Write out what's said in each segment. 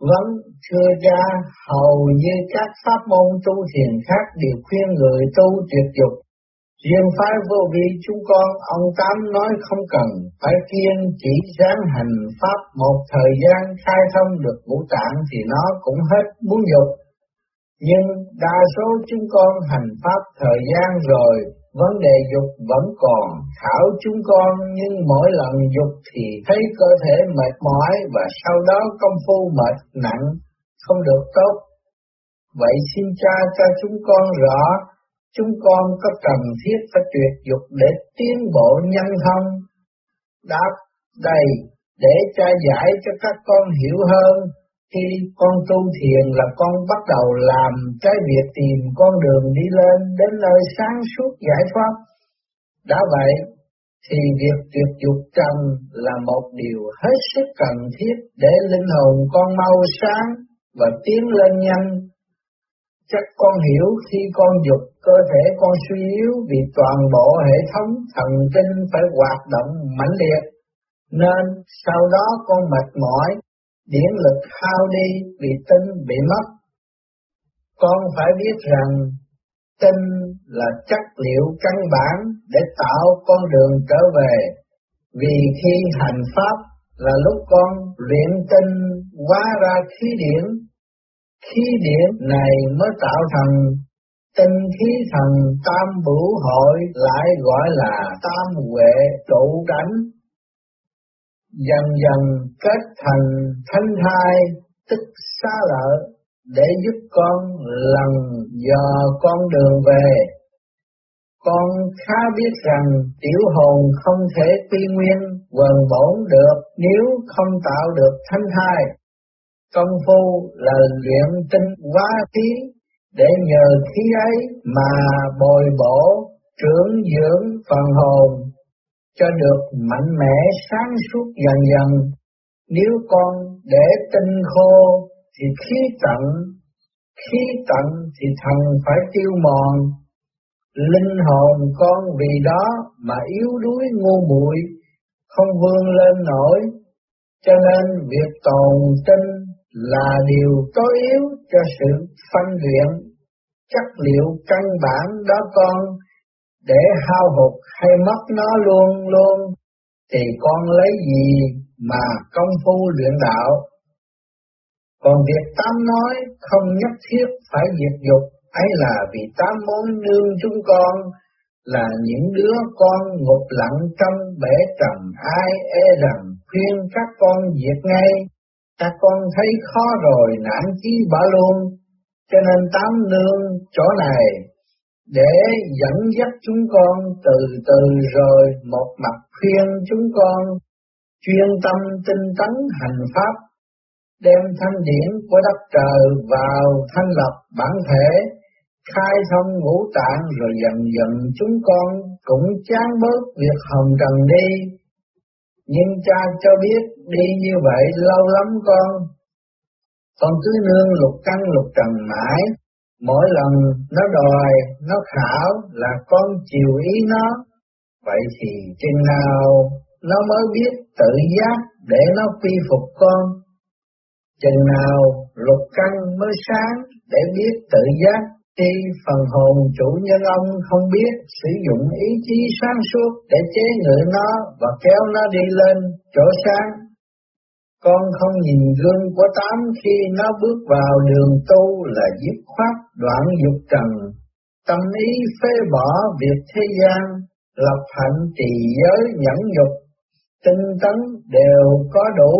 vẫn thưa cha, hầu như các pháp môn tu thiền khác đều khuyên người tu tuyệt dục. Riêng phái vô vi chúng con, ông Tám nói không cần, phải kiên chỉ giáng hành pháp một thời gian khai thông được ngũ tạng thì nó cũng hết muốn dục. Nhưng đa số chúng con hành pháp thời gian rồi, vấn đề dục vẫn còn khảo chúng con nhưng mỗi lần dục thì thấy cơ thể mệt mỏi và sau đó công phu mệt nặng, không được tốt. Vậy xin cha cho chúng con rõ, chúng con có cần thiết phải tuyệt dục để tiến bộ nhân không? Đáp đầy để cha giải cho các con hiểu hơn khi con tu thiền là con bắt đầu làm cái việc tìm con đường đi lên đến nơi sáng suốt giải thoát. Đã vậy, thì việc tuyệt dục trần là một điều hết sức cần thiết để linh hồn con mau sáng và tiến lên nhanh. Chắc con hiểu khi con dục cơ thể con suy yếu vì toàn bộ hệ thống thần kinh phải hoạt động mãnh liệt, nên sau đó con mệt mỏi điển lực hao đi vì tinh bị mất. Con phải biết rằng tinh là chất liệu căn bản để tạo con đường trở về, vì khi hành pháp là lúc con luyện tinh hóa ra khí điển, khí điển này mới tạo thành tinh khí thần tam bửu hội lại gọi là tam huệ trụ cảnh dần dần kết thành thanh thai tức xa lỡ để giúp con lần dò con đường về. Con khá biết rằng tiểu hồn không thể quy nguyên, quần bổn được nếu không tạo được thanh thai. Công phu là luyện tinh hóa khí để nhờ khí ấy mà bồi bổ, trưởng dưỡng phần hồn cho được mạnh mẽ sáng suốt dần dần. Nếu con để tinh khô thì khí tận, khí tận thì thần phải tiêu mòn. Linh hồn con vì đó mà yếu đuối ngu muội, không vươn lên nổi, cho nên việc tồn tinh là điều tối yếu cho sự phân luyện chất liệu căn bản đó con để hao hụt hay mất nó luôn luôn thì con lấy gì mà công phu luyện đạo. Còn việc tám nói không nhất thiết phải diệt dục, ấy là vì tám muốn nương chúng con là những đứa con ngục lặng trong bể trầm ai e rằng khuyên các con diệt ngay, các con thấy khó rồi nản chí bỏ luôn, cho nên tám nương chỗ này để dẫn dắt chúng con từ từ rồi một mặt khuyên chúng con chuyên tâm tinh tấn hành pháp, đem thanh điển của đất trời vào thanh lập bản thể, khai thông ngũ tạng rồi dần dần chúng con cũng chán bớt việc hồng trần đi. Nhưng cha cho biết đi như vậy lâu lắm con, con cứ nương lục căn lục trần mãi, Mỗi lần nó đòi, nó khảo là con chiều ý nó, vậy thì chừng nào nó mới biết tự giác để nó quy phục con. Chừng nào lục căn mới sáng để biết tự giác? Khi phần hồn chủ nhân ông không biết sử dụng ý chí sáng suốt để chế ngự nó và kéo nó đi lên chỗ sáng con không nhìn gương của tám khi nó bước vào đường tu là dứt khoát đoạn dục trần, tâm ý phê bỏ việc thế gian, lập hạnh trì giới nhẫn dục, tinh tấn đều có đủ.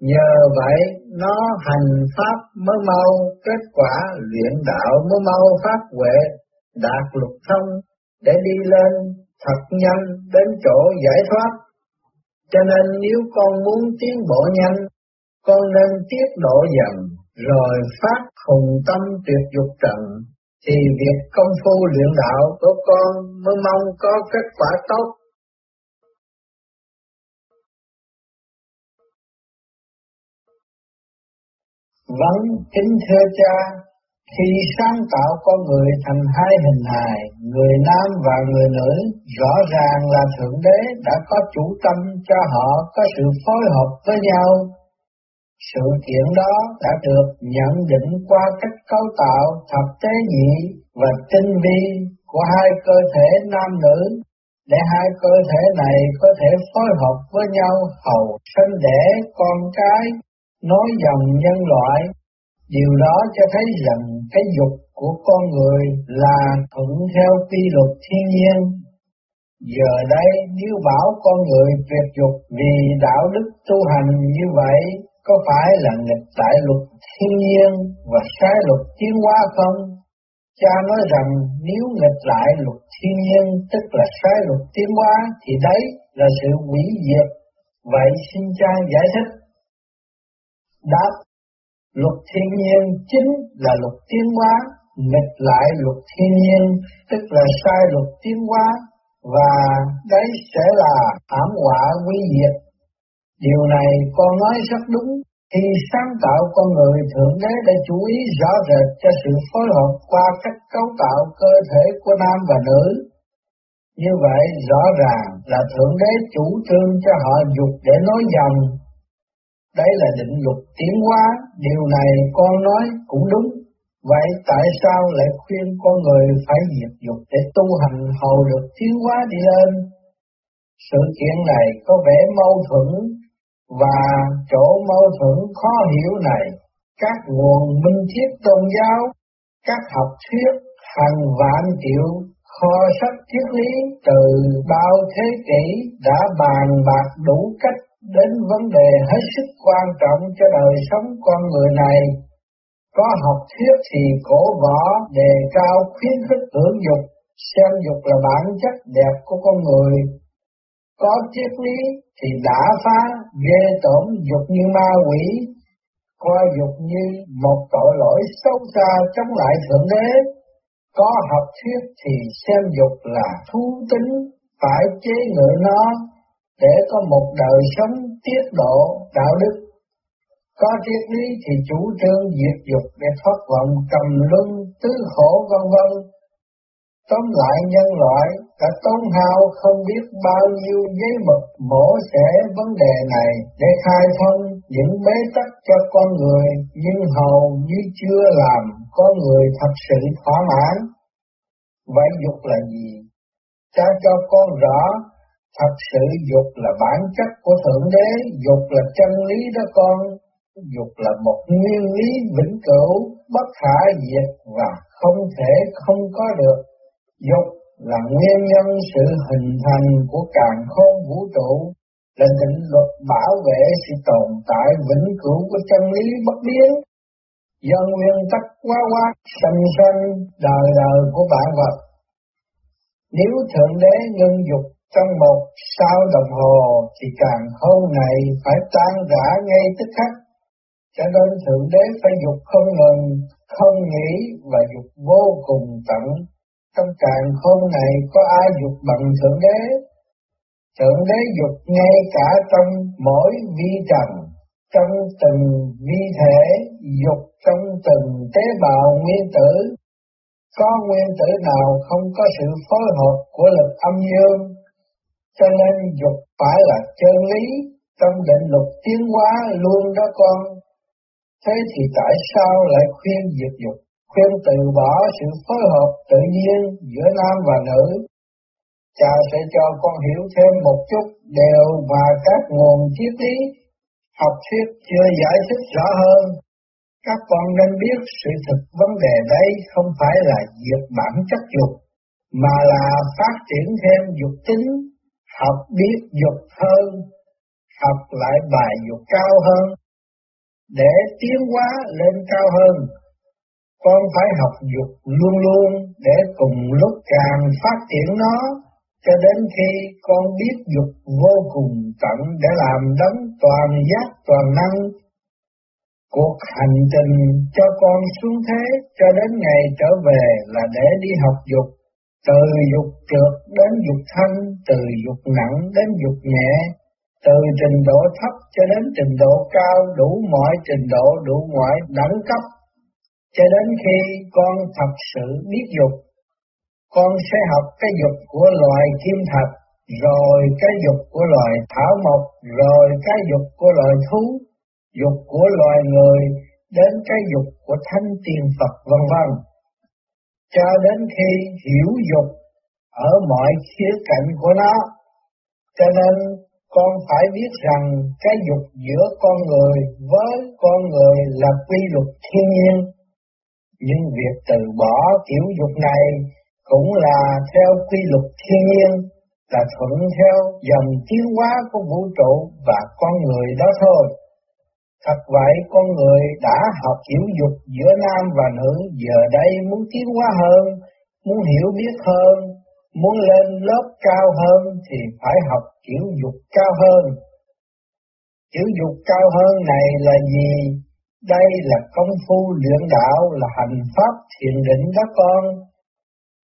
Nhờ vậy nó hành pháp mới mau kết quả luyện đạo mới mau phát huệ đạt lục thông để đi lên thật nhanh đến chỗ giải thoát cho nên nếu con muốn tiến bộ nhanh, con nên tiết độ dần, rồi phát hùng tâm tuyệt dục trần, thì việc công phu luyện đạo của con mới mong có kết quả tốt. Vâng, kính thưa cha, khi sáng tạo con người thành hai hình hài, người nam và người nữ, rõ ràng là Thượng Đế đã có chủ tâm cho họ có sự phối hợp với nhau. Sự kiện đó đã được nhận định qua cách cấu tạo thập tế nhị và tinh vi của hai cơ thể nam nữ để hai cơ thể này có thể phối hợp với nhau hầu sinh đẻ con cái nối dòng nhân loại. Điều đó cho thấy rằng cái dục của con người là thuận theo quy luật thiên nhiên. Giờ đây nếu bảo con người tuyệt dục vì đạo đức tu hành như vậy có phải là nghịch tại luật thiên nhiên và sai luật tiến hóa không? Cha nói rằng nếu nghịch lại luật thiên nhiên tức là sai luật tiến hóa thì đấy là sự hủy diệt. Vậy xin cha giải thích. Đáp, luật thiên nhiên chính là luật tiến hóa, nghịch lại luật thiên nhiên tức là sai luật tiến hóa và đấy sẽ là thảm họa nguy diệt. Điều này con nói rất đúng khi sáng tạo con người Thượng Đế đã chú ý rõ rệt cho sự phối hợp qua cách cấu tạo cơ thể của nam và nữ. Như vậy rõ ràng là Thượng Đế chủ trương cho họ dục để nói dòng. Đây là định luật tiến hóa, điều này con nói cũng đúng. Vậy tại sao lại khuyên con người phải diệt dục để tu hành hầu được tiến hóa đi lên? Sự kiện này có vẻ mâu thuẫn và chỗ mâu thuẫn khó hiểu này, các nguồn minh thiết tôn giáo, các học thuyết hàng vạn triệu kho sách triết lý từ bao thế kỷ đã bàn bạc đủ cách đến vấn đề hết sức quan trọng cho đời sống con người này. Có học thuyết thì cổ võ đề cao khuyến khích hưởng dục, xem dục là bản chất đẹp của con người. Có triết lý thì đã phá ghê tổn dục như ma quỷ, coi dục như một tội lỗi xấu xa chống lại Thượng Đế. Có học thuyết thì xem dục là thú tính, phải chế ngự nó để có một đời sống tiết độ đạo đức. Có triết lý thì chủ trương diệt dục để thoát vọng trầm luân tứ khổ vân vân Tóm lại nhân loại đã tốn hao không biết bao nhiêu giấy mực mổ xẻ vấn đề này để khai thông những bế tắc cho con người nhưng hầu như chưa làm con người thật sự thỏa mãn. Vậy dục là gì? Cha cho con rõ, thật sự dục là bản chất của Thượng Đế, dục là chân lý đó con, dục là một nguyên lý vĩnh cửu, bất khả diệt và không thể không có được Dục là nguyên nhân sự hình thành của càng khôn vũ trụ, là định luật bảo vệ sự tồn tại vĩnh cửu của chân lý bất biến. Do nguyên tắc quá quá sanh sanh đời đời của bản vật. Nếu Thượng Đế ngưng dục trong một sao đồng hồ thì càng hôm này phải tan rã ngay tức khắc. Cho nên Thượng Đế phải dục không ngừng, không nghĩ và dục vô cùng tận trong càng hôm này có ai dục bằng Thượng Đế? Thượng Đế dục ngay cả trong mỗi vi trần, trong từng vi thể, dục trong từng tế bào nguyên tử. Có nguyên tử nào không có sự phối hợp của lực âm dương, cho nên dục phải là chân lý trong định luật tiến hóa luôn đó con. Thế thì tại sao lại khuyên diệt dục? khuyên từ bỏ sự phối hợp tự nhiên giữa nam và nữ. Cha sẽ cho con hiểu thêm một chút đều và các nguồn triết lý, học thuyết chưa giải thích rõ hơn. Các con nên biết sự thực vấn đề đây không phải là diệt bản chất dục, mà là phát triển thêm dục tính, học biết dục hơn, học lại bài dục cao hơn, để tiến hóa lên cao hơn con phải học dục luôn luôn để cùng lúc càng phát triển nó cho đến khi con biết dục vô cùng tận để làm đấng toàn giác toàn năng. Cuộc hành trình cho con xuống thế cho đến ngày trở về là để đi học dục, từ dục trượt đến dục thanh, từ dục nặng đến dục nhẹ, từ trình độ thấp cho đến trình độ cao đủ mọi trình độ đủ mọi đẳng cấp. Cho đến khi con thật sự biết dục, con sẽ học cái dục của loài kim thạch, rồi cái dục của loài thảo mộc, rồi cái dục của loài thú, dục của loài người đến cái dục của thánh tiên Phật vân vân cho đến khi hiểu dục ở mọi khía cạnh của nó cho nên con phải biết rằng cái dục giữa con người với con người là quy luật thiên nhiên nhưng việc từ bỏ kiểu dục này cũng là theo quy luật thiên nhiên, là thuận theo dòng tiến hóa của vũ trụ và con người đó thôi. Thật vậy con người đã học hiểu dục giữa nam và nữ giờ đây muốn tiến hóa hơn, muốn hiểu biết hơn, muốn lên lớp cao hơn thì phải học kiểu dục cao hơn. Kiểu dục cao hơn này là gì? Đây là công phu luyện đạo là hành pháp thiền định đó con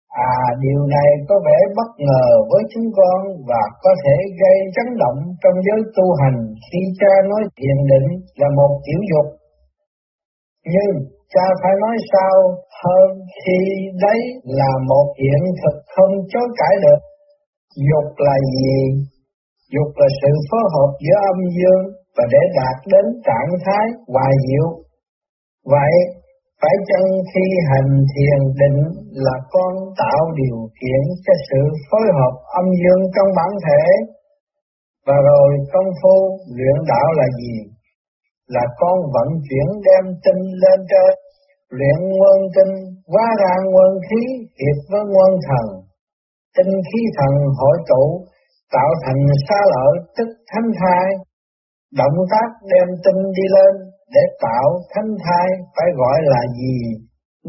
À điều này có vẻ bất ngờ với chúng con và có thể gây chấn động trong giới tu hành khi cha nói thiền định là một kiểu dục. Nhưng cha phải nói sao hơn khi đấy là một hiện thực không chối cãi được. Dục là gì? Dục là sự phối hợp giữa âm dương và để đạt đến trạng thái hòa diệu. Vậy, phải chăng khi hành thiền định là con tạo điều kiện cho sự phối hợp âm dương trong bản thể? Và rồi công phu luyện đạo là gì? Là con vận chuyển đem tinh lên trên, luyện nguyên tinh, hóa ra nguyên khí hiệp với nguyên thần. Tinh khí thần hội tụ, tạo thành xa lợi tức thánh thai. Động tác đem tinh đi lên, để tạo thánh thai phải gọi là gì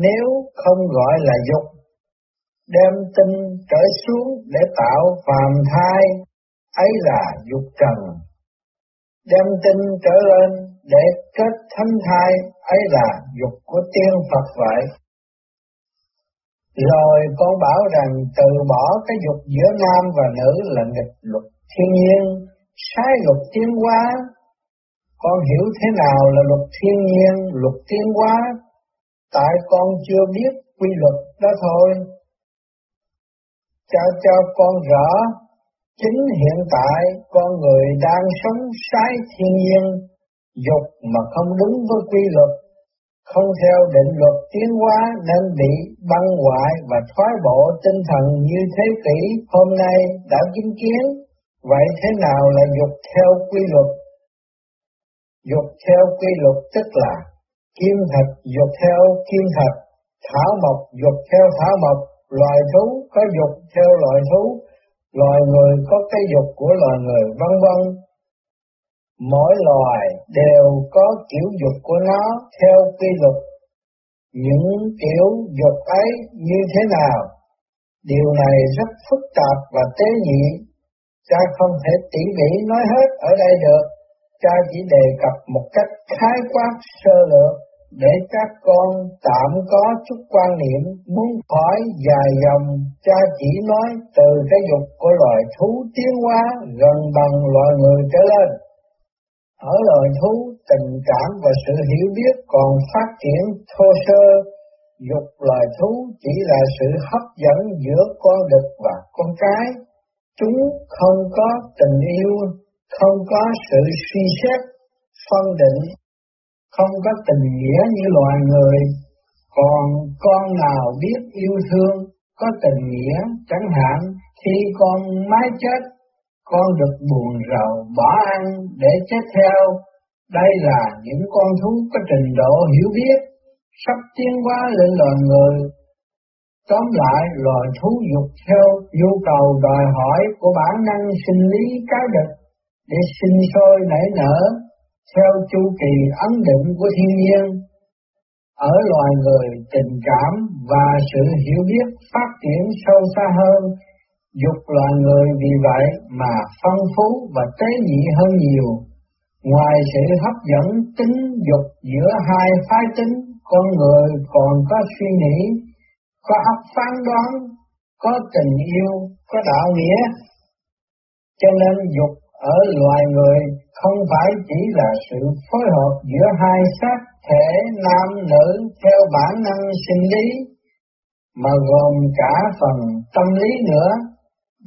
nếu không gọi là dục đem tinh trở xuống để tạo phàm thai ấy là dục trần. Đem tinh trở lên để kết thánh thai ấy là dục của tiên Phật vậy. Rồi con bảo rằng từ bỏ cái dục giữa nam và nữ là nghịch luật thiên nhiên sai luật tiến hóa. Con hiểu thế nào là luật thiên nhiên, luật tiến hóa, tại con chưa biết quy luật đó thôi. Cho cho con rõ, chính hiện tại con người đang sống sai thiên nhiên, dục mà không đúng với quy luật, không theo định luật tiến hóa nên bị băng hoại và thoái bộ tinh thần như thế kỷ hôm nay đã chứng kiến. Vậy thế nào là dục theo quy luật dục theo quy luật tức là kim thạch dục theo kim thạch, thảo mộc dục theo thảo mộc, loài thú có dục theo loài thú, loài người có cái dục của loài người, vân vân. Mỗi loài đều có kiểu dục của nó theo quy luật. Những kiểu dục ấy như thế nào? Điều này rất phức tạp và tế nhị, cha không thể tỉ mỉ nói hết ở đây được cha chỉ đề cập một cách khái quát sơ lược để các con tạm có chút quan niệm muốn hỏi dài dòng cha chỉ nói từ cái dục của loài thú tiến hóa gần bằng loài người trở lên. Ở loài thú, tình cảm và sự hiểu biết còn phát triển thô sơ, dục loài thú chỉ là sự hấp dẫn giữa con đực và con cái. Chúng không có tình yêu không có sự suy xét, phân định, không có tình nghĩa như loài người, còn con nào biết yêu thương, có tình nghĩa, chẳng hạn khi con mái chết, con được buồn rầu bỏ ăn để chết theo. Đây là những con thú có trình độ hiểu biết, sắp tiến hóa lên loài người. Tóm lại, loài thú dục theo nhu cầu đòi hỏi của bản năng sinh lý cá đực để sinh sôi nảy nở theo chu kỳ ấn định của thiên nhiên. Ở loài người tình cảm và sự hiểu biết phát triển sâu xa hơn, dục loài người vì vậy mà phong phú và tế nhị hơn nhiều. Ngoài sự hấp dẫn tính dục giữa hai phái tính, con người còn có suy nghĩ, có óc phán đoán, có tình yêu, có đạo nghĩa. Cho nên dục ở loài người không phải chỉ là sự phối hợp giữa hai xác thể nam nữ theo bản năng sinh lý, mà gồm cả phần tâm lý nữa.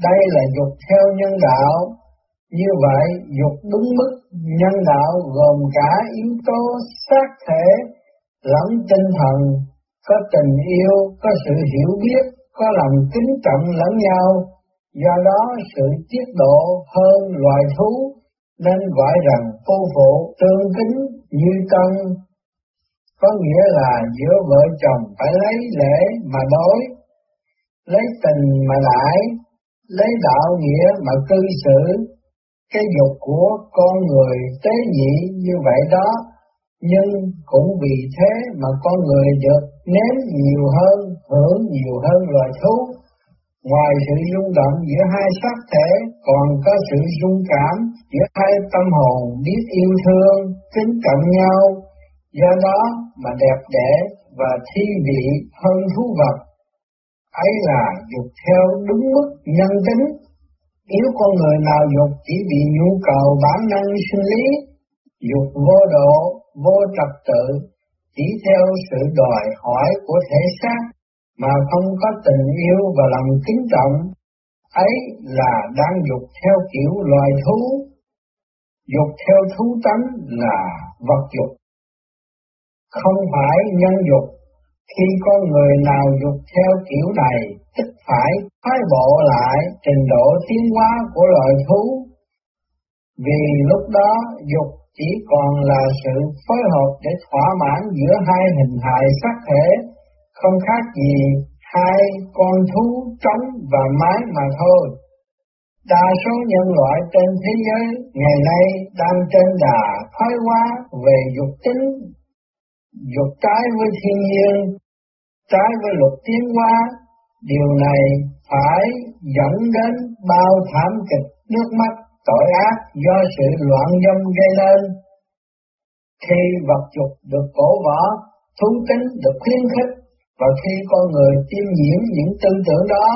Đây là dục theo nhân đạo, Như vậy, dục đúng mức nhân đạo gồm cả yếu tố xác thể lẫn tinh thần, có tình yêu, có sự hiểu biết, có lòng kính trọng lẫn nhau, do đó sự tiết độ hơn loài thú nên gọi rằng phu phụ tương kính như tân có nghĩa là giữa vợ chồng phải lấy lễ mà đối, lấy tình mà đãi, lấy đạo nghĩa mà cư xử. Cái dục của con người tế nhị như vậy đó, nhưng cũng vì thế mà con người được nếm nhiều hơn, hưởng nhiều hơn loài thú. Ngoài sự rung động giữa hai xác thể, còn có sự rung cảm giữa hai tâm hồn biết yêu thương, kính trọng nhau, do đó mà đẹp đẽ và thi vị hơn thú vật. Ấy là dục theo đúng mức nhân tính. Nếu con người nào dục chỉ vì nhu cầu bản năng sinh lý, dục vô độ, vô trật tự, chỉ theo sự đòi hỏi của thể xác mà không có tình yêu và lòng kính trọng, ấy là đang dục theo kiểu loài thú. Dục theo thú tánh là vật dục không phải nhân dục. Khi con người nào dục theo kiểu này, tức phải thay bộ lại trình độ tiến hóa của loài thú. Vì lúc đó dục chỉ còn là sự phối hợp để thỏa mãn giữa hai hình hài sắc thể, không khác gì hai con thú trống và mái mà thôi. Đa số nhân loại trên thế giới ngày nay đang trên đà thoái hóa về dục tính dục trái với thiên nhiên, trái với luật tiến hóa, điều này phải dẫn đến bao thảm kịch nước mắt tội ác do sự loạn dâm gây nên. Khi vật dục được cổ võ, thú tính được khuyến khích, và khi con người tiêm nhiễm những tư tưởng đó,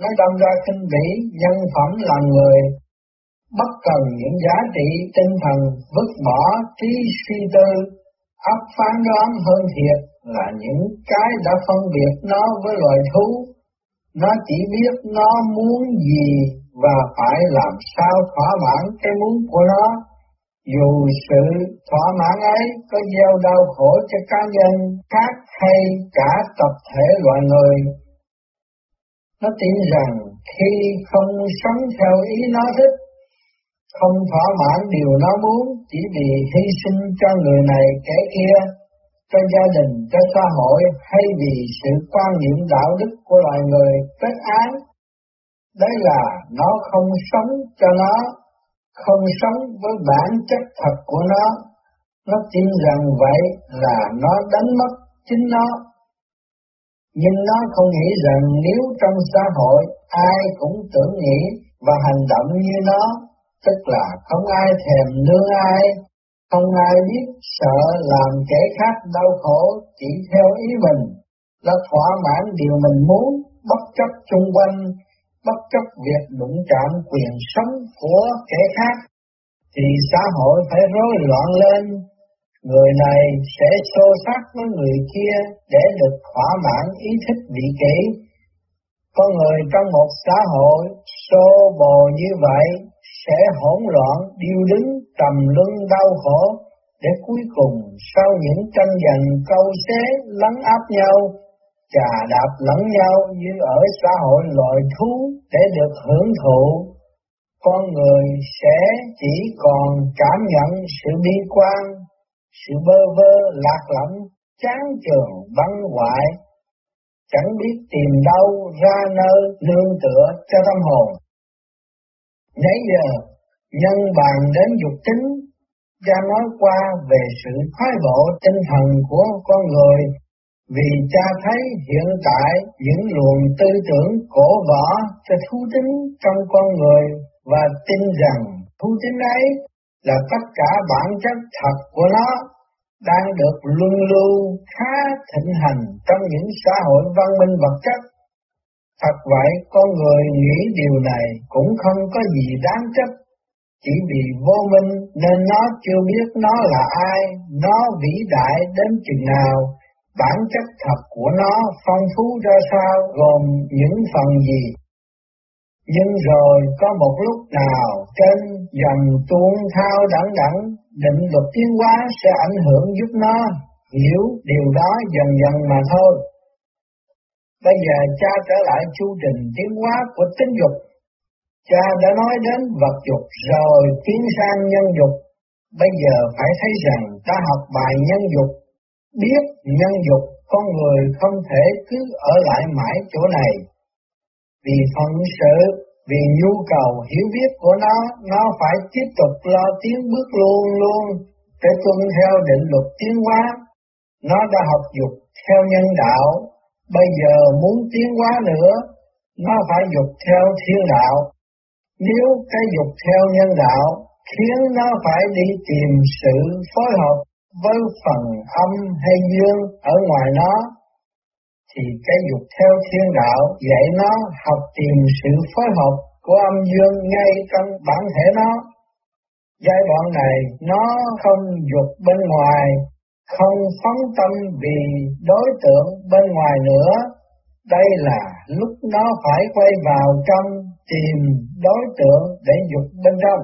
nó đâm ra kinh vĩ nhân phẩm là người, bất cần những giá trị tinh thần vứt bỏ trí suy tư ấp phán đoán hơn thiệt là những cái đã phân biệt nó với loài thú. Nó chỉ biết nó muốn gì và phải làm sao thỏa mãn cái muốn của nó. Dù sự thỏa mãn ấy có gieo đau khổ cho cá nhân khác hay cả tập thể loài người. Nó tin rằng khi không sống theo ý nó thích không thỏa mãn điều nó muốn chỉ vì hy sinh cho người này kẻ kia, cho gia đình, cho xã hội hay vì sự quan niệm đạo đức của loài người kết án. Đấy là nó không sống cho nó, không sống với bản chất thật của nó. Nó tin rằng vậy là nó đánh mất chính nó. Nhưng nó không nghĩ rằng nếu trong xã hội ai cũng tưởng nghĩ và hành động như nó tức là không ai thèm nương ai, không ai biết sợ làm kẻ khác đau khổ chỉ theo ý mình, là thỏa mãn điều mình muốn, bất chấp chung quanh, bất chấp việc đụng chạm quyền sống của kẻ khác, thì xã hội phải rối loạn lên, người này sẽ xô sát với người kia để được thỏa mãn ý thích vị kỷ. Con người trong một xã hội xô bồ như vậy sẽ hỗn loạn, điêu đứng, trầm luân đau khổ, để cuối cùng sau những tranh giành câu xé lắng áp nhau, chà đạp lẫn nhau như ở xã hội loài thú để được hưởng thụ, con người sẽ chỉ còn cảm nhận sự bi quan, sự bơ vơ lạc lõng, chán trường băng hoại, chẳng biết tìm đâu ra nơi nương tựa cho tâm hồn. Nãy giờ, nhân bàn đến dục tính, cha nói qua về sự thoái bộ tinh thần của con người, vì cha thấy hiện tại những luồng tư tưởng cổ võ cho thú tính trong con người và tin rằng thú tính ấy là tất cả bản chất thật của nó đang được luân lưu khá thịnh hành trong những xã hội văn minh vật chất. Thật vậy, con người nghĩ điều này cũng không có gì đáng chấp, chỉ vì vô minh nên nó chưa biết nó là ai, nó vĩ đại đến chừng nào, bản chất thật của nó phong phú ra sao, gồm những phần gì. Nhưng rồi có một lúc nào trên dòng tuôn thao đẳng đẳng, định luật tiến hóa sẽ ảnh hưởng giúp nó hiểu điều đó dần dần mà thôi. Bây giờ cha trở lại chu trình tiến hóa của tính dục. Cha đã nói đến vật dục rồi tiến sang nhân dục. Bây giờ phải thấy rằng ta học bài nhân dục, biết nhân dục con người không thể cứ ở lại mãi chỗ này. Vì phận sự, vì nhu cầu hiểu biết của nó, nó phải tiếp tục lo tiến bước luôn luôn để tuân theo định luật tiến hóa. Nó đã học dục theo nhân đạo, bây giờ muốn tiến hóa nữa, nó phải dục theo thiên đạo. Nếu cái dục theo nhân đạo khiến nó phải đi tìm sự phối hợp với phần âm hay dương ở ngoài nó, thì cái dục theo thiên đạo dạy nó học tìm sự phối hợp của âm dương ngay trong bản thể nó. Giai đoạn này nó không dục bên ngoài, không phóng tâm vì đối tượng bên ngoài nữa. Đây là lúc nó phải quay vào trong tìm đối tượng để dục bên trong.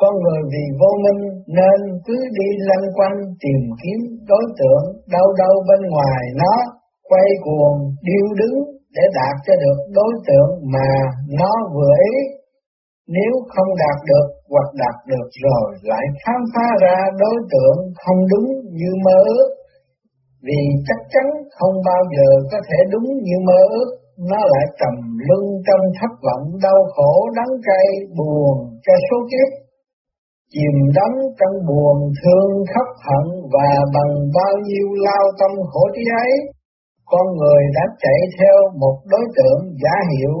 Con người vì vô minh nên cứ đi lăn quanh tìm kiếm đối tượng đâu đâu bên ngoài nó, quay cuồng, điêu đứng để đạt cho được đối tượng mà nó vừa ý. Nếu không đạt được hoặc đạt được rồi lại khám phá ra đối tượng không đúng như mơ ước. Vì chắc chắn không bao giờ có thể đúng như mơ ước, nó lại trầm lưng trong thất vọng đau khổ đắng cay buồn cho số kiếp chìm đắm trong buồn thương khóc hận và bằng bao nhiêu lao tâm khổ trí ấy, con người đã chạy theo một đối tượng giả hiệu.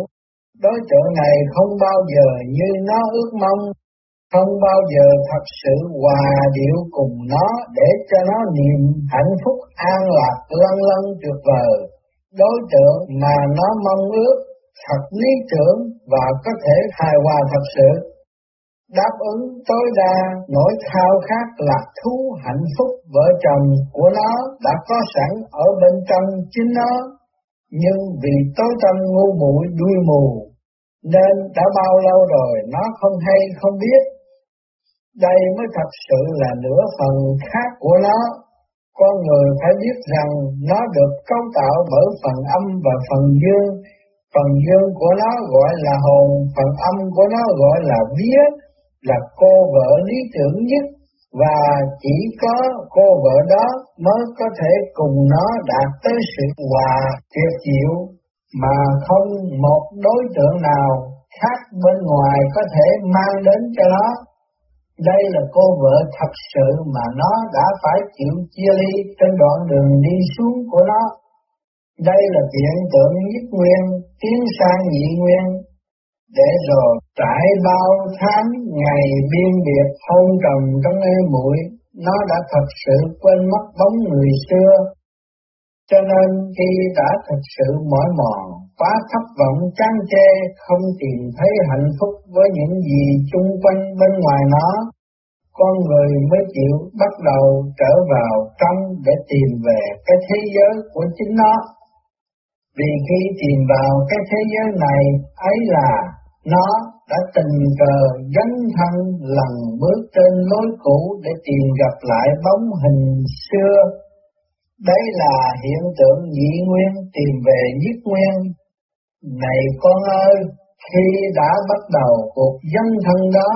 Đối tượng này không bao giờ như nó ước mong, không bao giờ thật sự hòa điệu cùng nó để cho nó niềm hạnh phúc an lạc lân lân tuyệt vời. Đối tượng mà nó mong ước thật lý tưởng và có thể hài hòa thật sự đáp ứng tối đa nỗi khao khát lạc thú hạnh phúc vợ chồng của nó đã có sẵn ở bên trong chính nó, nhưng vì tối tâm ngu muội đuôi mù, nên đã bao lâu rồi nó không hay không biết. Đây mới thật sự là nửa phần khác của nó. Con người phải biết rằng nó được cấu tạo bởi phần âm và phần dương. Phần dương của nó gọi là hồn, phần âm của nó gọi là vía, là cô vợ lý tưởng nhất và chỉ có cô vợ đó mới có thể cùng nó đạt tới sự hòa tuyệt diệu mà không một đối tượng nào khác bên ngoài có thể mang đến cho nó. Đây là cô vợ thật sự mà nó đã phải chịu chia ly trên đoạn đường đi xuống của nó. Đây là hiện tượng nhất nguyên, tiến sang nhị nguyên để rồi trải bao tháng ngày biên biệt hôn trầm trong ê mũi, nó đã thật sự quên mất bóng người xưa. Cho nên khi đã thật sự mỏi mòn, quá thất vọng chán chê, không tìm thấy hạnh phúc với những gì chung quanh bên ngoài nó, con người mới chịu bắt đầu trở vào trong để tìm về cái thế giới của chính nó. Vì khi tìm vào cái thế giới này ấy là nó đã tình cờ dấn thân lần bước trên lối cũ để tìm gặp lại bóng hình xưa. Đấy là hiện tượng nhị nguyên tìm về nhất nguyên. Này con ơi, khi đã bắt đầu cuộc dấn thân đó,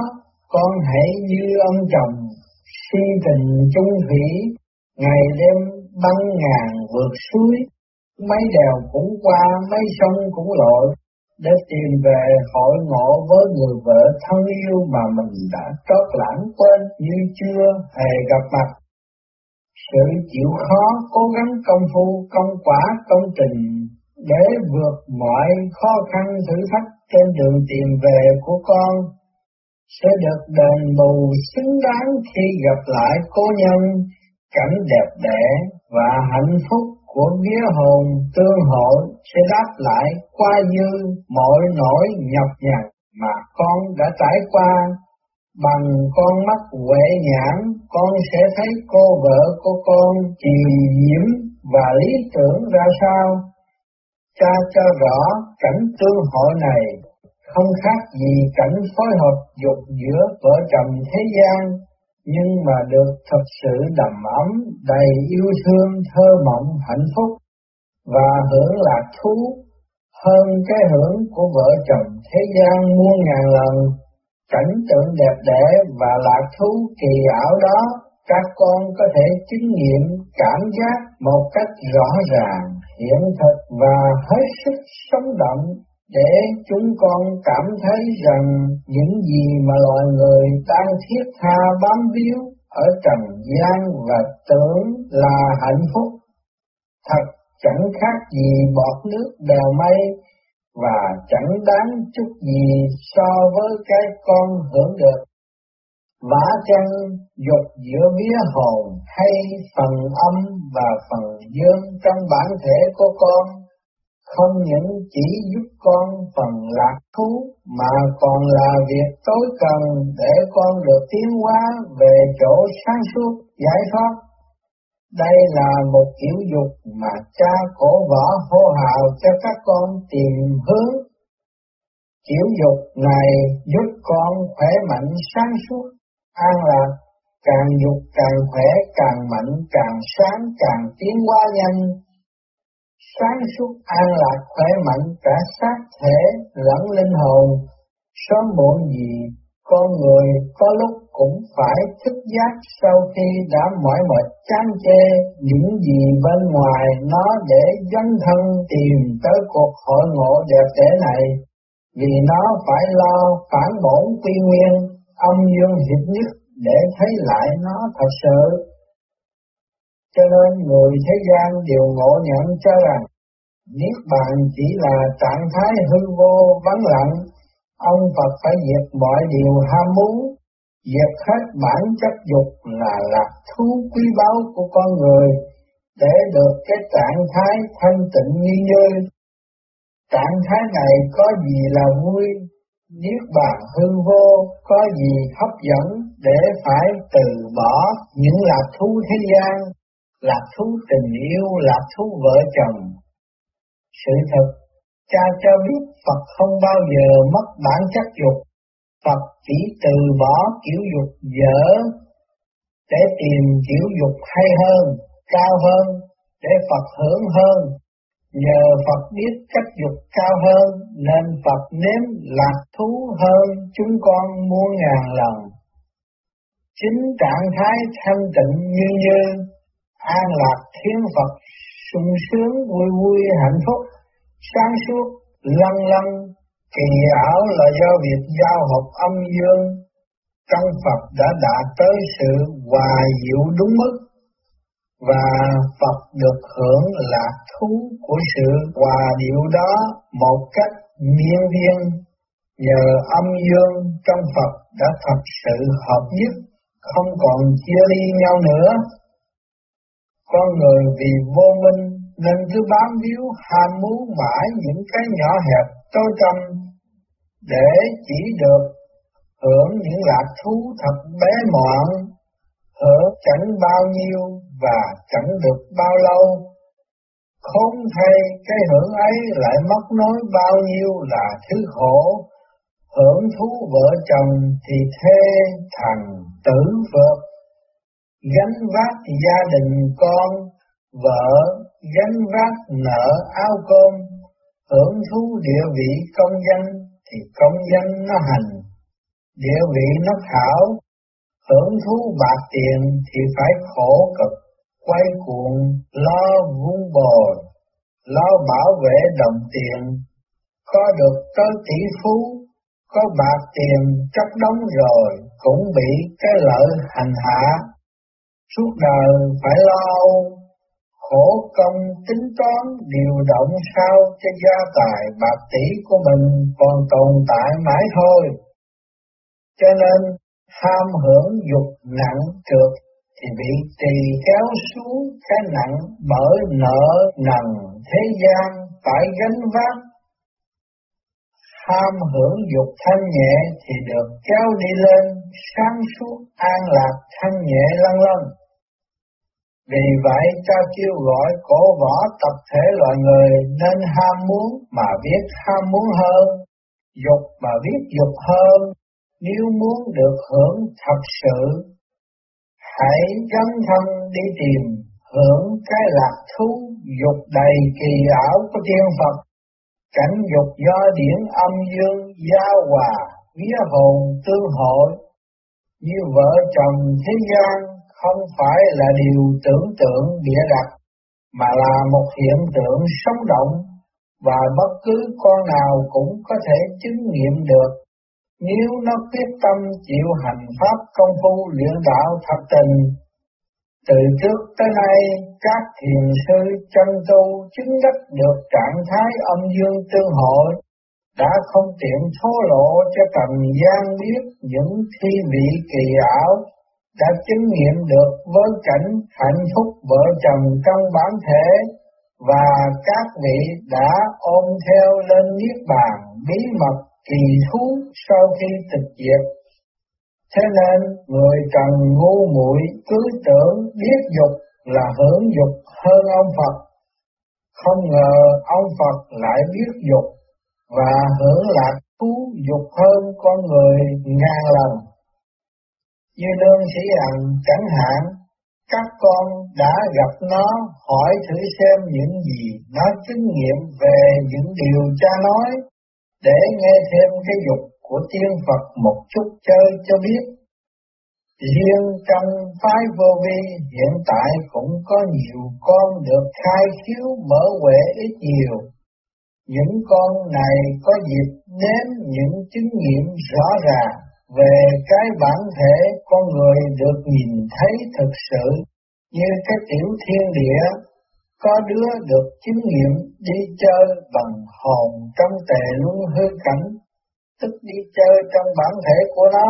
con hãy như ông chồng, si tình chung thủy, ngày đêm băng ngàn vượt suối, mấy đèo cũng qua, mấy sông cũng lội, để tìm về hội ngộ với người vợ thân yêu mà mình đã trót lãng quên như chưa hề gặp mặt. Sự chịu khó, cố gắng công phu, công quả, công trình để vượt mọi khó khăn thử thách trên đường tìm về của con sẽ được đền bù xứng đáng khi gặp lại cô nhân, cảnh đẹp đẽ và hạnh phúc của nghĩa hồn tương hội sẽ đáp lại qua như mọi nỗi nhọc nhằn mà con đã trải qua. Bằng con mắt huệ nhãn, con sẽ thấy cô vợ của con trì nhiễm và lý tưởng ra sao. Cha cho rõ cảnh tương hội này không khác gì cảnh phối hợp dục giữa vợ chồng thế gian, nhưng mà được thật sự đầm ấm, đầy yêu thương, thơ mộng, hạnh phúc và hưởng lạc thú hơn cái hưởng của vợ chồng thế gian muôn ngàn lần. Cảnh tượng đẹp đẽ và lạc thú kỳ ảo đó, các con có thể chứng nghiệm cảm giác một cách rõ ràng, hiện thực và hết sức sống động để chúng con cảm thấy rằng những gì mà loài người đang thiết tha bám víu ở trần gian và tưởng là hạnh phúc thật chẳng khác gì bọt nước bèo mây, và chẳng đáng chút gì so với cái con hưởng được. Vả chân dục giữa vía hồn hay phần âm và phần dương trong bản thể của con, không những chỉ giúp con phần lạc thú mà còn là việc tối cần để con được tiến hóa về chỗ sáng suốt, giải thoát. Đây là một kiểu dục mà cha cổ võ hô hào cho các con tìm hướng. Kiểu dục này giúp con khỏe mạnh sáng suốt, an lạc, càng dục càng khỏe, càng mạnh, càng sáng, càng tiến hóa nhanh, sáng suốt an lạc khỏe mạnh cả xác thể lẫn linh hồn, sớm muộn gì con người có lúc cũng phải thức giác sau khi đã mỏi mệt chán chê những gì bên ngoài nó để dấn thân tìm tới cuộc hội ngộ đẹp đẽ này, vì nó phải lo phản bổn quy nguyên, âm dương hiệp nhất để thấy lại nó thật sự. Cho nên người thế gian đều ngộ nhận cho rằng Niết bàn chỉ là trạng thái hư vô vắng lặng, ông Phật phải diệt mọi điều ham muốn, diệt hết bản chất dục là lạc thú quý báu của con người, để được cái trạng thái thanh tịnh như như. Trạng thái này có gì là vui, Niết bàn hư vô có gì hấp dẫn để phải từ bỏ những lạc thú thế gian, lạc thú tình yêu, lạc thú vợ chồng, sự thật, cha cho biết Phật không bao giờ mất bản chất dục, Phật chỉ từ bỏ kiểu dục dở để tìm kiểu dục hay hơn, cao hơn, để Phật hưởng hơn. Nhờ Phật biết cách dục cao hơn nên Phật nếm lạc thú hơn chúng con muôn ngàn lần. Chính trạng thái thanh tịnh như như, an lạc thiên Phật sung sướng vui vui hạnh phúc sáng suốt lăng lăng kỳ ảo là do việc giao hợp âm dương trong Phật đã đạt tới sự hòa diệu đúng mức, và Phật được hưởng lạc thú của sự hòa điệu đó một cách miên viên nhờ âm dương trong Phật đã thật sự hợp nhất, không còn chia ly nhau nữa. Con người vì vô minh nên cứ bám víu ham muốn mãi những cái nhỏ hẹp tối tâm để chỉ được hưởng những lạc thú thật bé mọn, hưởng chẳng bao nhiêu và chẳng được bao lâu. không thay cái hưởng ấy lại mất nói bao nhiêu là thứ khổ, hưởng thú vợ chồng thì thê thằng tử vợ, gánh vác gia đình con, vợ gánh vác nợ áo cơm, hưởng thú địa vị công dân thì công dân nó hành, địa vị nó thảo, hưởng thú bạc tiền thì phải khổ cực, quay cuồng, lo vun bồi, lo bảo vệ đồng tiền, có được tới tỷ phú, có bạc tiền chắc đóng rồi cũng bị cái lợi hành hạ, suốt đời phải lo âu khổ công tính toán điều động sao cho gia tài bạc tỷ của mình còn tồn tại mãi thôi. Cho nên, ham hưởng dục nặng trượt thì bị trì kéo xuống cái nặng bởi nợ nần thế gian phải gánh vác. Ham hưởng dục thanh nhẹ thì được kéo đi lên, sáng suốt an lạc thanh nhẹ lăng lăng vì vậy ta kêu gọi cổ võ tập thể loài người nên ham muốn mà biết ham muốn hơn, dục mà biết dục hơn, nếu muốn được hưởng thật sự, hãy dấn thân đi tìm hưởng cái lạc thú dục đầy kỳ ảo của thiên Phật, cảnh dục do điển âm dương giao hòa, vía hồn tương hội, như vợ chồng thế gian không phải là điều tưởng tượng bịa đặt, mà là một hiện tượng sống động và bất cứ con nào cũng có thể chứng nghiệm được nếu nó quyết tâm chịu hành pháp công phu luyện đạo thật tình. Từ trước tới nay, các thiền sư chân tu chứng đắc được trạng thái âm dương tương hội, đã không tiện thô lộ cho trần gian biết những thi vị kỳ ảo, đã chứng nghiệm được với cảnh hạnh phúc vợ chồng trong bản thể, và các vị đã ôm theo lên niết bàn bí mật kỳ thú sau khi tịch diệt. Thế nên người cần ngu muội cứ tưởng biết dục là hưởng dục hơn ông Phật. Không ngờ ông Phật lại biết dục và hưởng lạc thú dục hơn con người ngàn lần. Như lương sĩ hằng chẳng hạn, các con đã gặp nó hỏi thử xem những gì nó chứng nghiệm về những điều cha nói để nghe thêm cái dục của tiên Phật một chút chơi cho biết. Riêng trong phái vô vi hiện tại cũng có nhiều con được khai khiếu mở huệ ít nhiều. Những con này có dịp nếm những chứng nghiệm rõ ràng về cái bản thể con người được nhìn thấy thực sự như cái tiểu thiên địa có đứa được chứng nghiệm đi chơi bằng hồn trong tề luân hư cảnh, tức đi chơi trong bản thể của nó,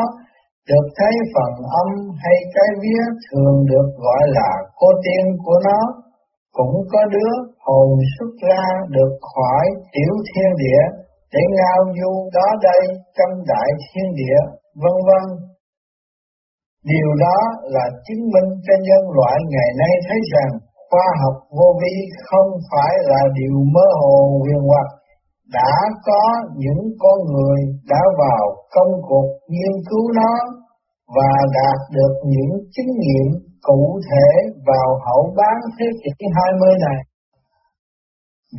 được thấy phần âm hay cái vía thường được gọi là cô tiên của nó, cũng có đứa hồn xuất ra được khỏi tiểu thiên địa để ngao du đó đây trong đại thiên địa, vân vân. Điều đó là chứng minh cho nhân loại ngày nay thấy rằng khoa học vô vi không phải là điều mơ hồ huyền hoặc, đã có những con người đã vào công cuộc nghiên cứu nó và đạt được những chứng nghiệm cụ thể vào hậu bán thế kỷ 20 này.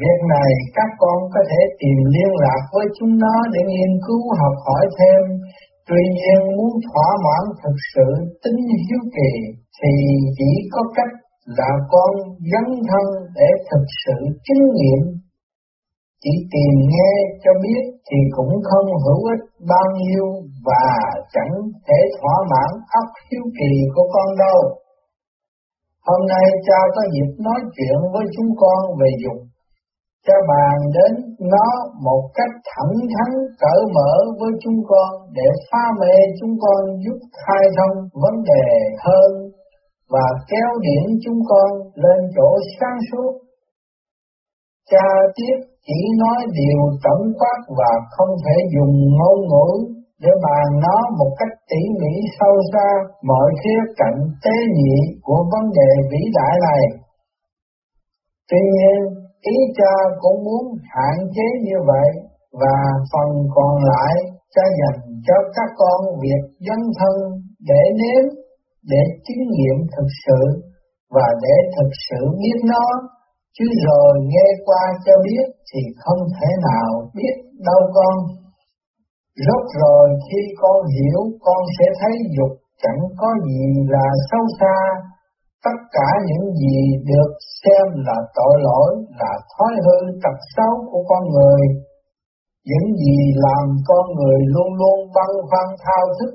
Việc này các con có thể tìm liên lạc với chúng nó để nghiên cứu học hỏi thêm, tuy nhiên muốn thỏa mãn thực sự tính hiếu kỳ thì chỉ có cách là con dấn thân để thực sự chứng nghiệm. Chỉ tìm nghe cho biết thì cũng không hữu ích bao nhiêu và chẳng thể thỏa mãn ấp hiếu kỳ của con đâu. Hôm nay cha có dịp nói chuyện với chúng con về dục, cho bàn đến nó một cách thẳng thắn cởi mở với chúng con để pha mê chúng con giúp khai thông vấn đề hơn và kéo điểm chúng con lên chỗ sáng suốt. Cha tiếp chỉ nói điều tổng quát và không thể dùng ngôn ngữ để bàn nó một cách tỉ mỉ sâu xa mọi khía cạnh tế nhị của vấn đề vĩ đại này. Tuy nhiên, ý cha cũng muốn hạn chế như vậy và phần còn lại cha dành cho các con việc dân thân để nếm để kinh nghiệm thực sự và để thực sự biết nó, chứ rồi nghe qua cho biết thì không thể nào biết đâu con. Rốt rồi khi con hiểu con sẽ thấy dục chẳng có gì là sâu xa, tất cả những gì được xem là tội lỗi là thói hư tật xấu của con người. Những gì làm con người luôn luôn băn khoăn thao thức,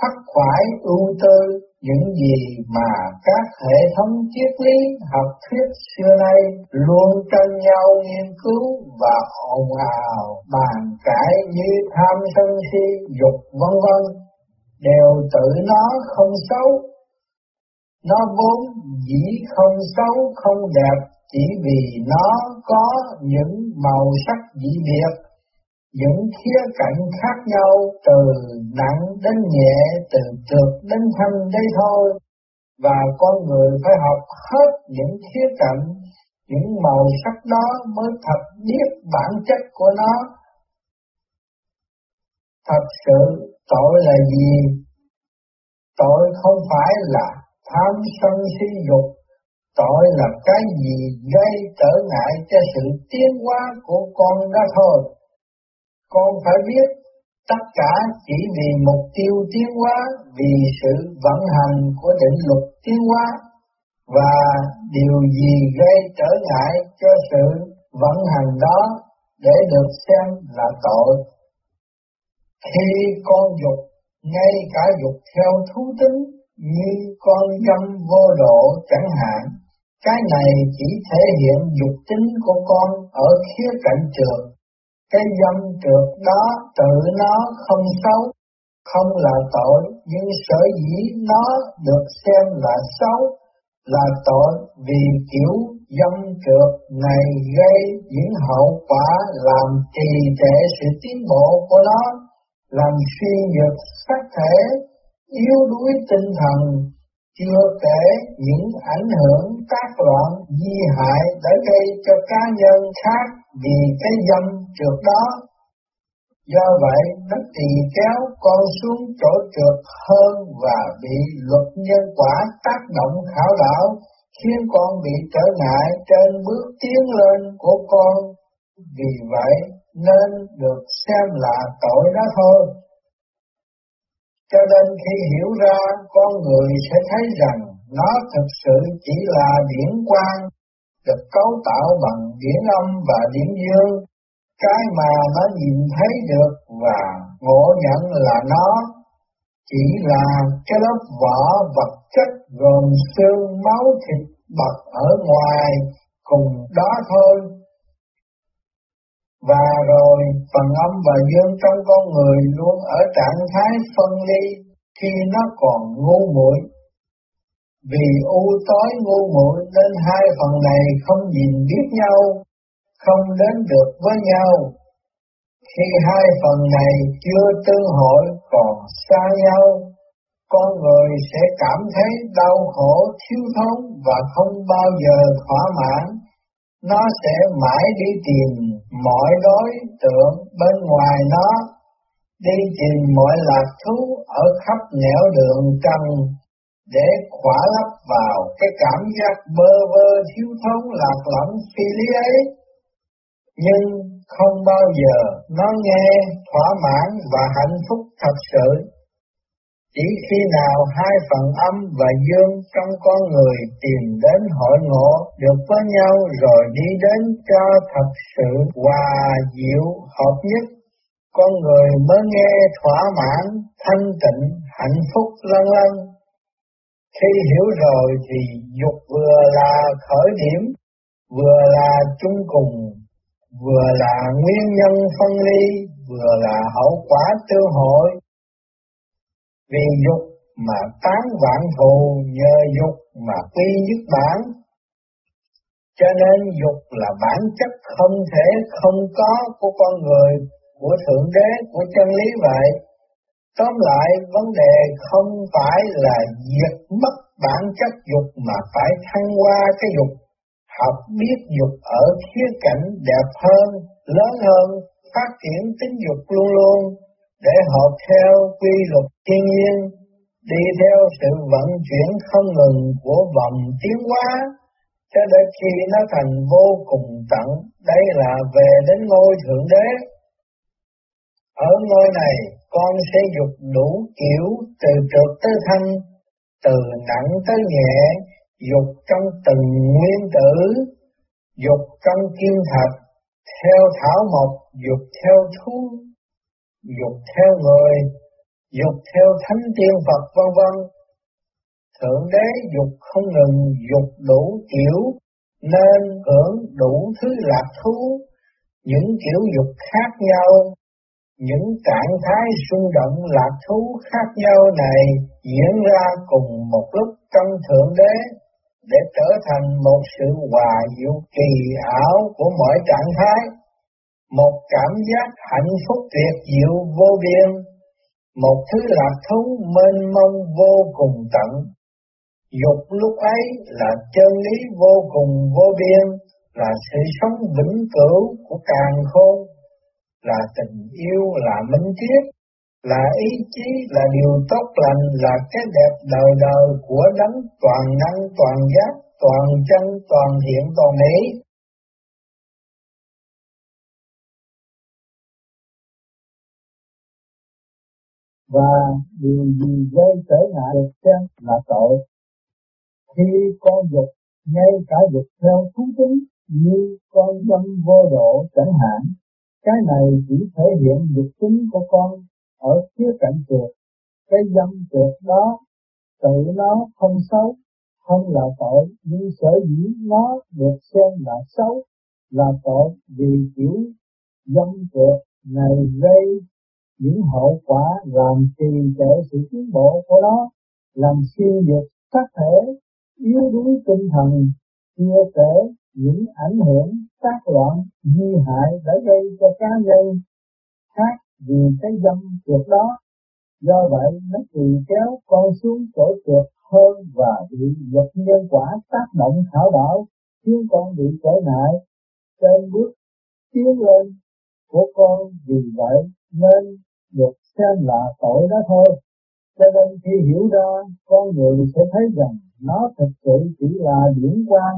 khắc khoải ưu tư những gì mà các hệ thống triết lý học thuyết xưa nay luôn tranh nhau nghiên cứu và ồn ào bàn cãi như tham sân si dục vân vân đều tự nó không xấu nó vốn dĩ không xấu không đẹp chỉ vì nó có những màu sắc dị biệt những khía cạnh khác nhau từ nặng đến nhẹ, từ trượt đến thanh đây thôi. Và con người phải học hết những khía cạnh, những màu sắc đó mới thật biết bản chất của nó. Thật sự tội là gì? Tội không phải là tham sân si dục, tội là cái gì gây trở ngại cho sự tiến hóa của con đó thôi. Con phải biết tất cả chỉ vì mục tiêu tiến hóa, vì sự vận hành của định luật tiến hóa và điều gì gây trở ngại cho sự vận hành đó để được xem là tội. Khi con dục, ngay cả dục theo thú tính như con dâm vô độ chẳng hạn, cái này chỉ thể hiện dục tính của con ở khía cạnh trượt. Cái dâm trượt đó tự nó không xấu, không là tội, nhưng sở dĩ nó được xem là xấu là tội vì kiểu dâm trượt này gây những hậu quả làm trì trệ sự tiến bộ của nó, làm suy nhược xác thể, yếu đuối tinh thần, chưa kể những ảnh hưởng tác loạn di hại đã gây cho cá nhân khác vì cái dâm trượt đó. Do vậy, nó tỳ kéo con xuống chỗ trượt hơn và bị luật nhân quả tác động khảo đảo khiến con bị trở ngại trên bước tiến lên của con. Vì vậy nên được xem là tội đó thôi. Cho nên khi hiểu ra con người sẽ thấy rằng nó thực sự chỉ là điển quang được cấu tạo bằng điển âm và điển dương, cái mà nó nhìn thấy được và ngộ nhận là nó chỉ là cái lớp vỏ vật chất gồm xương máu thịt bật ở ngoài cùng đó thôi. Và rồi phần âm và dương trong con người luôn ở trạng thái phân ly khi nó còn ngu muội. Vì u tối ngu muội nên hai phần này không nhìn biết nhau, không đến được với nhau. Khi hai phần này chưa tương hội còn xa nhau, con người sẽ cảm thấy đau khổ thiếu thốn và không bao giờ thỏa mãn. Nó sẽ mãi đi tìm mọi đối tượng bên ngoài nó, đi tìm mọi lạc thú ở khắp nẻo đường trần để khỏa lấp vào cái cảm giác bơ vơ thiếu thốn lạc lõng phi lý ấy. Nhưng không bao giờ nó nghe thỏa mãn và hạnh phúc thật sự chỉ khi nào hai phần âm và dương trong con người tìm đến hội ngộ được với nhau rồi đi đến cho thật sự hòa diệu hợp nhất, con người mới nghe thỏa mãn, thanh tịnh, hạnh phúc lân lân. Khi hiểu rồi thì dục vừa là khởi điểm, vừa là chung cùng, vừa là nguyên nhân phân ly, vừa là hậu quả tiêu hội, vì dục mà tán vạn thù nhờ dục mà quy nhất bản. Cho nên dục là bản chất không thể không có của con người, của Thượng Đế, của chân lý vậy. Tóm lại, vấn đề không phải là diệt mất bản chất dục mà phải thăng qua cái dục, học biết dục ở khía cạnh đẹp hơn, lớn hơn, phát triển tính dục luôn luôn, để họ theo quy luật thiên nhiên, đi theo sự vận chuyển không ngừng của vòng tiến hóa, cho đến khi nó thành vô cùng tận, đây là về đến ngôi Thượng Đế. Ở ngôi này, con sẽ dục đủ kiểu từ trượt tới thanh, từ nặng tới nhẹ, dục trong từng nguyên tử, dục trong kim thạch, theo thảo mộc, dục theo thú, dục theo người, dục theo thánh tiên Phật vân vân. Thượng đế dục không ngừng dục đủ kiểu nên hưởng đủ thứ lạc thú, những kiểu dục khác nhau, những trạng thái xung động lạc thú khác nhau này diễn ra cùng một lúc trong Thượng Đế để trở thành một sự hòa diệu kỳ ảo của mọi trạng thái một cảm giác hạnh phúc tuyệt diệu vô biên, một thứ lạc thú mênh mông vô cùng tận. Dục lúc ấy là chân lý vô cùng vô biên, là sự sống vĩnh cửu của càng khôn, là tình yêu là minh triết, là ý chí, là điều tốt lành, là cái đẹp đời đời của đấng toàn năng, toàn giác, toàn chân, toàn thiện, toàn mỹ. Và điều gì gây trở ngại được xem là tội. Khi con dục, ngay cả dục theo thú tính như con dâm vô độ chẳng hạn, cái này chỉ thể hiện dục tính của con ở khía cạnh trượt. Cái dâm trượt đó tự nó không xấu, không là tội, nhưng sở dĩ nó được xem là xấu, là tội vì kiểu dâm trượt này gây những hậu quả làm trì trệ sự tiến bộ của nó, làm suy nhược các thể, yếu đuối tinh thần, chưa kể những ảnh hưởng tác loạn nguy hại đã gây cho cá nhân khác vì cái dâm trượt đó. Do vậy nó tùy kéo con xuống chỗ trượt hơn và bị luật nhân quả tác động thảo đảo khiến con bị trở ngại trên bước tiến lên của con vì vậy nên được xem là tội đó thôi. Cho nên khi hiểu ra, con người sẽ thấy rằng nó thực sự chỉ là điển quan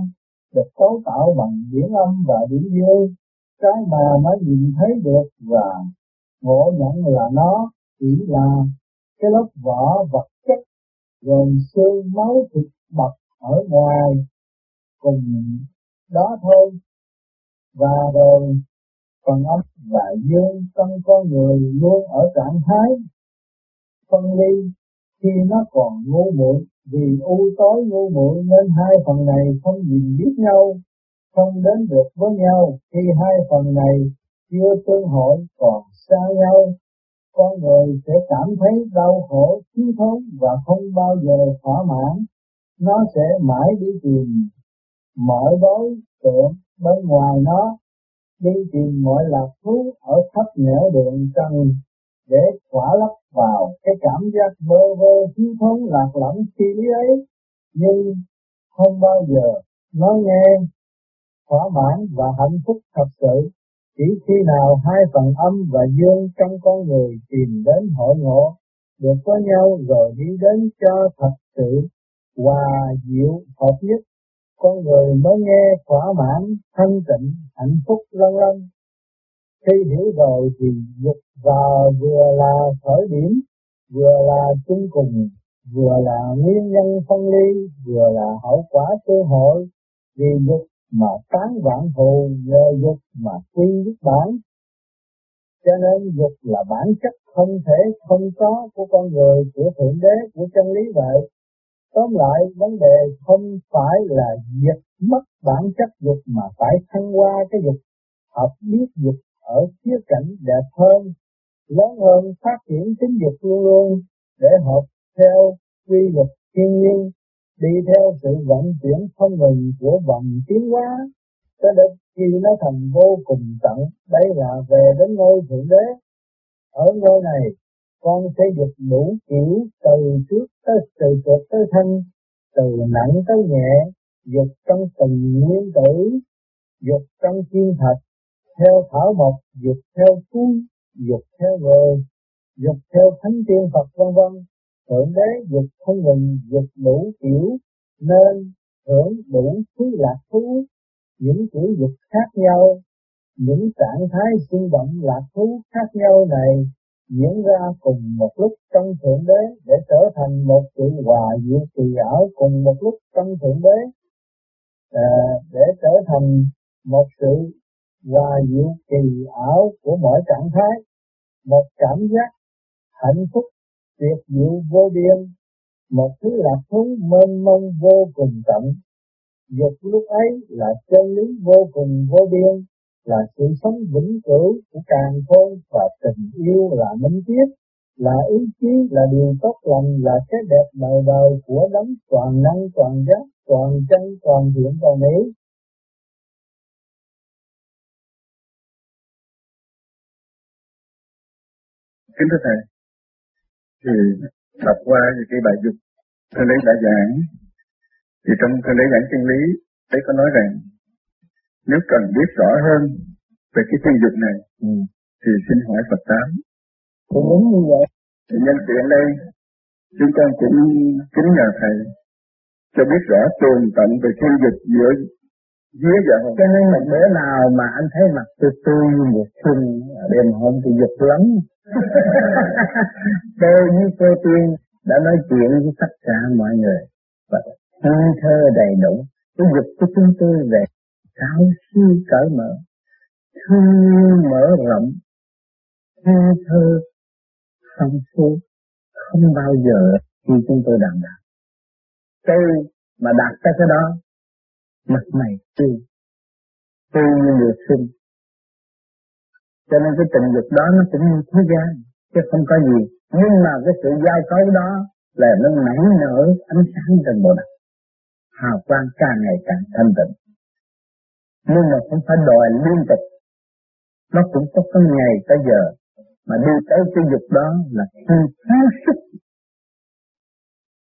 được cấu tạo bằng điển âm và điển dương, cái mà mới nhìn thấy được và ngộ nhận là nó chỉ là cái lớp vỏ vật chất gồm xương máu thịt bọc ở ngoài cùng đó thôi và rồi phần âm và dương trong con người luôn ở trạng thái phân ly. Khi nó còn ngu muội, vì u tối ngu muội nên hai phần này không nhìn biết nhau, không đến được với nhau. Khi hai phần này chưa tương hội còn xa nhau, con người sẽ cảm thấy đau khổ, thiếu thốn và không bao giờ thỏa mãn. Nó sẽ mãi đi tìm mọi đối tượng bên ngoài nó đi tìm mọi lạc thú ở khắp nẻo đường trần để khỏa lấp vào cái cảm giác bơ vơ thiếu thốn lạc lõng khi lý ấy. Nhưng không bao giờ nó nghe thỏa mãn và hạnh phúc thật sự. Chỉ khi nào hai phần âm và dương trong con người tìm đến hội ngộ, được có nhau rồi đi đến cho thật sự hòa diệu hợp nhất con người mới nghe thỏa mãn, thanh tịnh, hạnh phúc lân lân khi hiểu rồi thì dục và vừa là khởi điểm, vừa là chung cùng, vừa là nguyên nhân phân ly, vừa là hậu quả cơ hội. Vì dục mà tán vạn thù nhờ dục mà quy nhất bản. Cho nên dục là bản chất không thể không có của con người, của thượng đế, của chân lý vậy tóm lại, vấn đề không phải là diệt mất bản chất dục mà phải thăng qua cái dục. Học biết dục ở khía cạnh đẹp hơn, lớn hơn, phát triển tính dục luôn luôn để hợp theo quy luật thiên nhiên, đi theo sự vận chuyển không ngừng của vòng tiến hóa. Cho đến khi nó thành vô cùng tận đây là về đến ngôi thượng đế. Ở ngôi này con sẽ dục đủ kiểu từ trước tới, từ trước tới thân, từ nặng tới nhẹ, dục trong từng nguyên tử, dục trong kim thạch, theo thảo mộc, dục theo thú dục theo người dục theo thánh tiên phật, vân vân. Thượng đế dục không ngừng dục đủ kiểu, nên hưởng đủ thứ lạc thú, những kiểu dục khác nhau, những trạng thái sinh động lạc thú khác nhau này diễn ra cùng một lúc trong thượng đế để trở thành một sự hòa diệu kỳ ảo cùng một lúc trong thượng đế à, để trở thành một sự hòa diệu kỳ ảo của mọi trạng thái một cảm giác hạnh phúc tuyệt diệu vô biên, một thứ lạc thú mênh mông vô cùng tận. Dục lúc ấy là chân lý vô cùng vô biên, là sự sống vĩnh cửu của càng khôn và tình yêu là minh triết, là ý chí là điều tốt lành là cái đẹp đời đời của đấng toàn năng toàn giác toàn chân toàn thiện toàn mỹ. Kính thưa thầy thì đọc qua thì cái bài dục thầy lấy đã giảng. Thì trong thầy lấy giảng chân lý thấy có nói rằng nếu cần biết rõ hơn về cái chân dục này ừ. thì xin hỏi Phật tám cũng đúng như vậy thì nhân tiện đây chúng con cũng kính nhờ thầy cho biết rõ tường tận về thiên dịch giữa dưới dạ không? Cho nên một bữa nào mà anh thấy mặt tôi tươi như một xuân đêm hôm thì giật lắm. tôi với cô Tiên đã nói chuyện với tất cả mọi người và thơ đầy đủ. Cái dục của chúng tôi về cao siêu cởi mở, thương mở rộng, thơ thơ phong phú, không bao giờ khi chúng tôi đàm đạo. Tôi mà đạt tới cái đó, mặt mày tươi, tươi như được sinh, Cho nên cái tình dục đó nó cũng như thế gian, chứ không có gì. Nhưng mà cái sự giao cấu đó là nó nảy nở ánh sáng trên bộ đạo Hào quang càng ngày càng thanh tịnh. Nhưng mà cũng phải đòi liên tục. Nó cũng có cái ngày tới giờ mà đi tới cái dục đó là khi thiếu sức.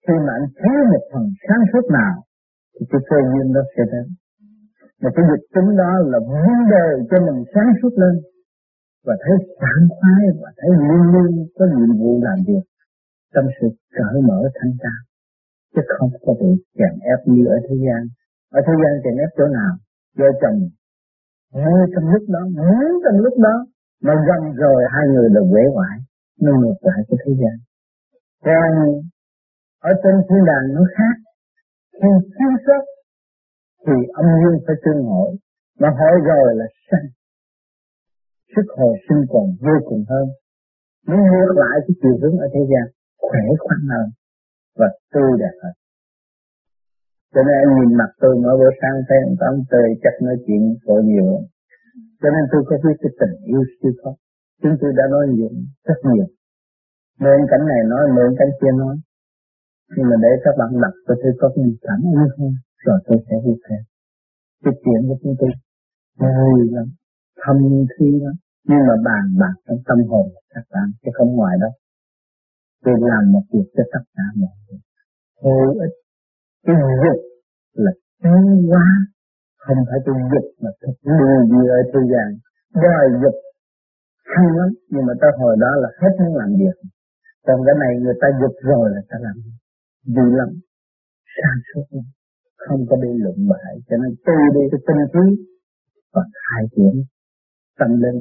Khi mà anh thiếu một phần sáng suốt nào, thì cái cơ duyên đó sẽ đến. Mà cái dục tính đó là muốn đời cho mình sáng suốt lên. Và thấy sảng khoái, và thấy luôn luôn có nhiệm vụ làm việc trong sự cởi mở thanh cao chứ không có bị chèn ép như ở thế gian. Ở thế gian chèn ép chỗ nào? Vợ chồng ngay trong lúc đó ngay trong lúc đó. Mà gần rồi hai người là quể hoại nó ngược lại cái thế gian. Còn ở trên thiên đàng nó khác. Khi thiếu sót thì âm dương phải tương hội. Mà hỏi rồi là sanh. Sức hồi sinh còn vô cùng hơn. Nó ngược lại cái chiều hướng ở thế gian, khỏe khoắn hơn và tươi đẹp hơn cho nên anh nhìn mặt tôi mỗi bữa sáng thấy ông Tám tươi chắc nói chuyện có nhiều. Cho nên tôi có biết cái tình yêu siêu thoát chúng tôi đã nói nhiều, rất nhiều. Mượn cảnh này nói mượn cảnh kia nói nhưng mà để các bạn đọc, tôi thấy có cái gì cảm ơn không rồi tôi sẽ đi thêm cái chuyện của chúng tôi vui lắm, thâm thi lắm. Nhưng mà bàn bạc trong tâm hồn các bạn, chứ không ngoài đó. Tôi làm một việc cho tất cả mọi người. Hữu ích cái dục là tiến hóa. Không phải tôi dục mà thực điều gì ở thế gian. Đòi dục hay lắm. Nhưng mà tới hồi đó là hết muốn làm việc. Còn cái này người ta dục rồi là ta làm vui lắm. Sáng suốt lắm. Không có bị luận bại cho nên tu đi cái tinh trí. Và khai triển tâm linh.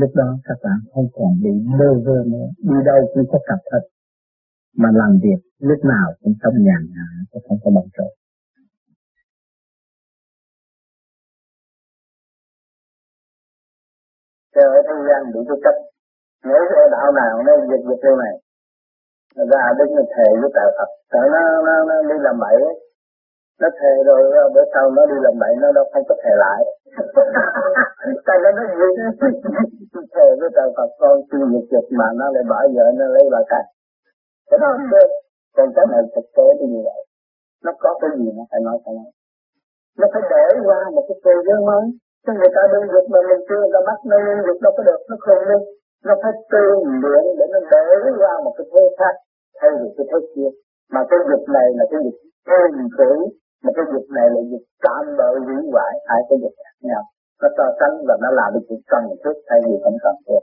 Lúc đó các bạn không còn bị mơ vơ nữa. Đi đâu cũng có cặp thật mà làm việc lúc nào cũng trong nhàn hạ cũng không có bận rộn. Trời ở thế gian bị cái cách. Nếu cái đạo nào nó dịch dịch như này. Nó ra đứng nó thề với tạo Phật. Sợ nó, nó, nó đi làm bậy. Ấy. Nó thề rồi bữa sau nó đi làm bậy Nó đâu không có thề lại. Tại nó nó gì? Thề với tạo Phật con chưa dịch dịch Mà nó lại bỏ vợ nó lấy bà cài cái đó là Còn cái này thực tế thì như vậy Nó có cái gì nó phải nói phải nói Nó phải để qua một cái cơ giới mới Chứ người ta đương được mà mình chưa và bắt nó đương được đâu có được, nó không lên. Nó phải tư luyện để nó để ra một cái thế khác thay vì cái thế kia. Mà cái dịch này là cái dịch đơn cử, mà cái dịch này là dịch tạm bợ hủy hoại, hai cái dịch khác nhau. Nó so sánh và nó làm được chuyện cần thiết thay vì không cần thiết.